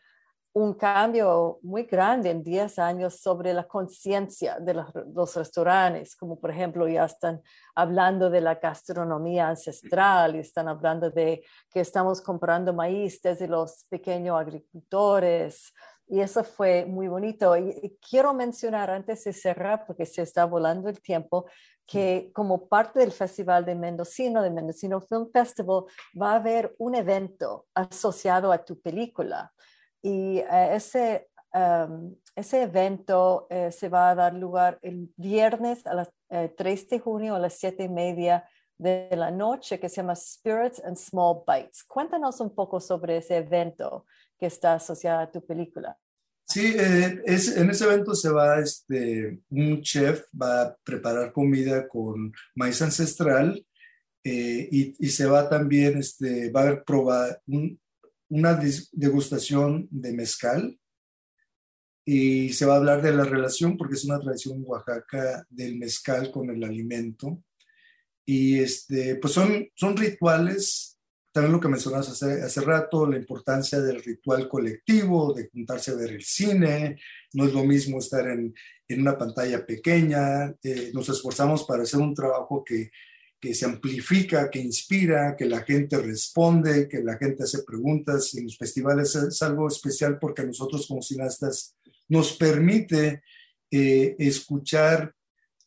un cambio muy grande en 10 años sobre la conciencia de los, restaurantes, como por ejemplo ya están hablando de la gastronomía ancestral y están hablando de que estamos comprando maíz desde los pequeños agricultores. Y eso fue muy bonito. y quiero mencionar antes de cerrar, porque se está volando el tiempo, que como parte del Festival de Mendocino, de Mendocino Film Festival, va a haber un evento asociado a tu película. Y eh, ese, em, ese evento eh, se va a dar lugar el viernes a las 3 eh, de junio a las 7 y media de la noche, que se llama Spirits and Small Bites. Cuéntanos un poco sobre ese evento que está asociado a tu película. Sí, eh, es, en ese evento se va, este, un chef va a preparar comida con maíz ancestral eh, y, se va también, este, va a probar una degustación de mezcal y se va a hablar de la relación, porque es una tradición Oaxaca del mezcal con el alimento. Y este, pues son, son rituales también lo que mencionabas hace, hace rato, la importancia del ritual colectivo, de juntarse a ver el cine. No es lo mismo estar en, en una pantalla pequeña. Eh, nos esforzamos para hacer un trabajo que, que se amplifica, que inspira, que la gente responde, que la gente hace preguntas. En los festivales es, algo especial porque nosotros como cineastas nos permite eh, escuchar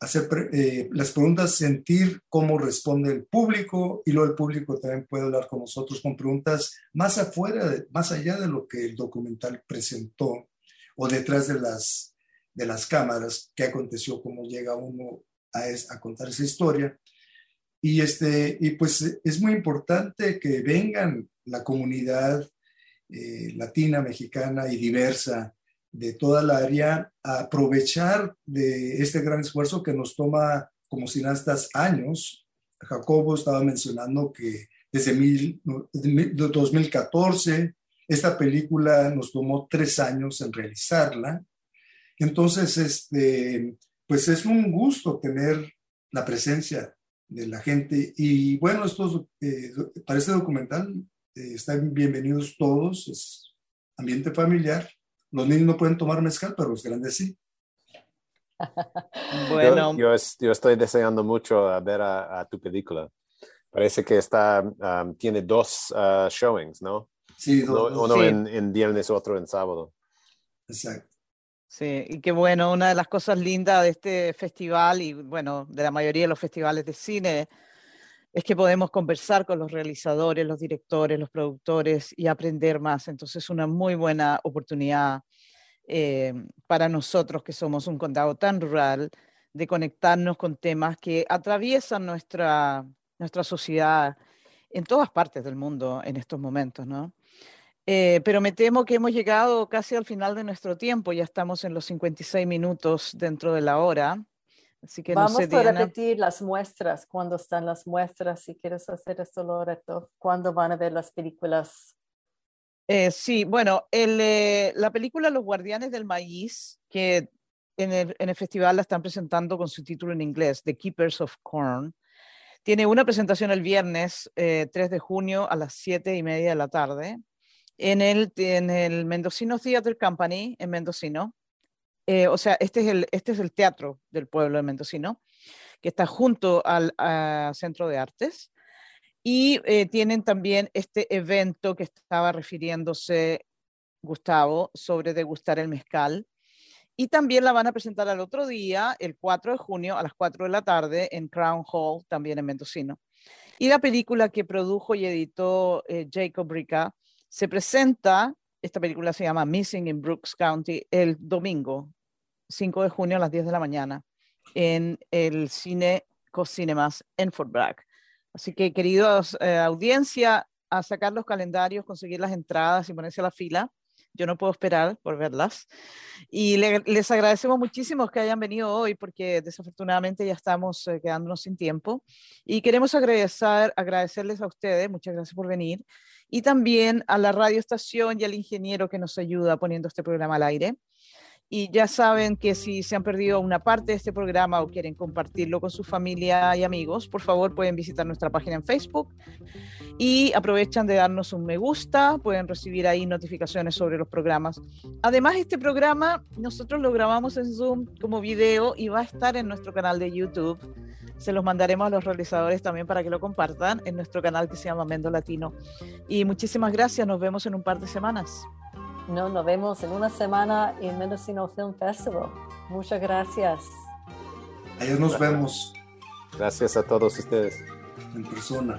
hacer eh, las preguntas, sentir cómo responde el público y luego el público también puede hablar con nosotros con preguntas más afuera, más allá de lo que el documental presentó o detrás de las, de las cámaras, qué aconteció, cómo llega uno a, a contar esa historia. Y, este, y pues es muy importante que vengan la comunidad eh, latina, mexicana y diversa de toda la área a aprovechar de este gran esfuerzo que nos toma como cineastas años. Jacobo estaba mencionando que desde mil, 2014 esta película nos tomó tres años en realizarla. Entonces, este, pues es un gusto tener la presencia de la gente. Y bueno, estos, eh, para este documental eh, están bienvenidos todos, es ambiente familiar. Los niños no pueden tomar mezcal, pero los grandes sí. [laughs] bueno. Yo, yo, estoy deseando mucho ver a, tu película. Parece que está, um, tiene dos uh, showings, ¿no? Sí, uno, En, en viernes, otro en sábado. Exacto. Sí, y qué bueno, una de las cosas lindas de este festival y bueno, de la mayoría de los festivales de cine es que podemos conversar con los realizadores, los directores, los productores y aprender más. Entonces, una muy buena oportunidad eh, para nosotros que somos un condado tan rural de conectarnos con temas que atraviesan nuestra, nuestra sociedad en todas partes del mundo en estos momentos, ¿no? Eh, pero me temo que hemos llegado casi al final de nuestro tiempo, ya estamos en los 56 minutos dentro de la hora. Así que Vamos no sé, a repetir las muestras, cuando están las muestras, si quieres hacer esto, Loreto, ¿cuándo van a ver las películas? Eh, sí, bueno, el, eh, la película Los Guardianes del Maíz, que en el, en el, festival la están presentando con su título en inglés, The Keepers of Corn, tiene una presentación el viernes 3 de junio a las 7 y media de la tarde en el, en el Mendocino Theater Company en Mendocino. Eh, o sea, este es, el, este es el teatro del pueblo de Mendocino, que está junto al Centro de Artes. Y eh, tienen también este evento que estaba refiriéndose Gustavo sobre degustar el mezcal. Y también la van a presentar al otro día, el 4 de junio, a las 4 de la tarde, en Crown Hall, también en Mendocino. Y la película que produjo y editó eh, Jacob Rica se presenta, esta película se llama Missing in Brooks County, el domingo, 5 de junio a las 10 de la mañana, en el cine Cocinemas en Fort Bragg. Así que, queridos eh, audiencia, a sacar los calendarios, conseguir las entradas y ponerse a la fila. Yo no puedo esperar por verlas. Y les agradecemos muchísimo que hayan venido hoy porque desafortunadamente ya estamos eh, quedándonos sin tiempo. Y queremos agradecer, agradecerles a ustedes, muchas gracias por venir y también a la radioestación y al ingeniero que nos ayuda poniendo este programa al aire. Y ya saben que si se han perdido una parte de este programa o quieren compartirlo con su familia y amigos, por favor pueden visitar nuestra página en Facebook y aprovechan de darnos un me gusta, pueden recibir ahí notificaciones sobre los programas. Además, este programa nosotros lo grabamos en Zoom como video y va a estar en nuestro canal de YouTube se los mandaremos a los realizadores también para que lo compartan en nuestro canal que se llama Mendo Latino. Y muchísimas gracias, nos vemos en un par de semanas. No, nos vemos en una semana en Mendocino Film Festival. Muchas gracias. Ahí nos vemos. Gracias a todos ustedes. En persona.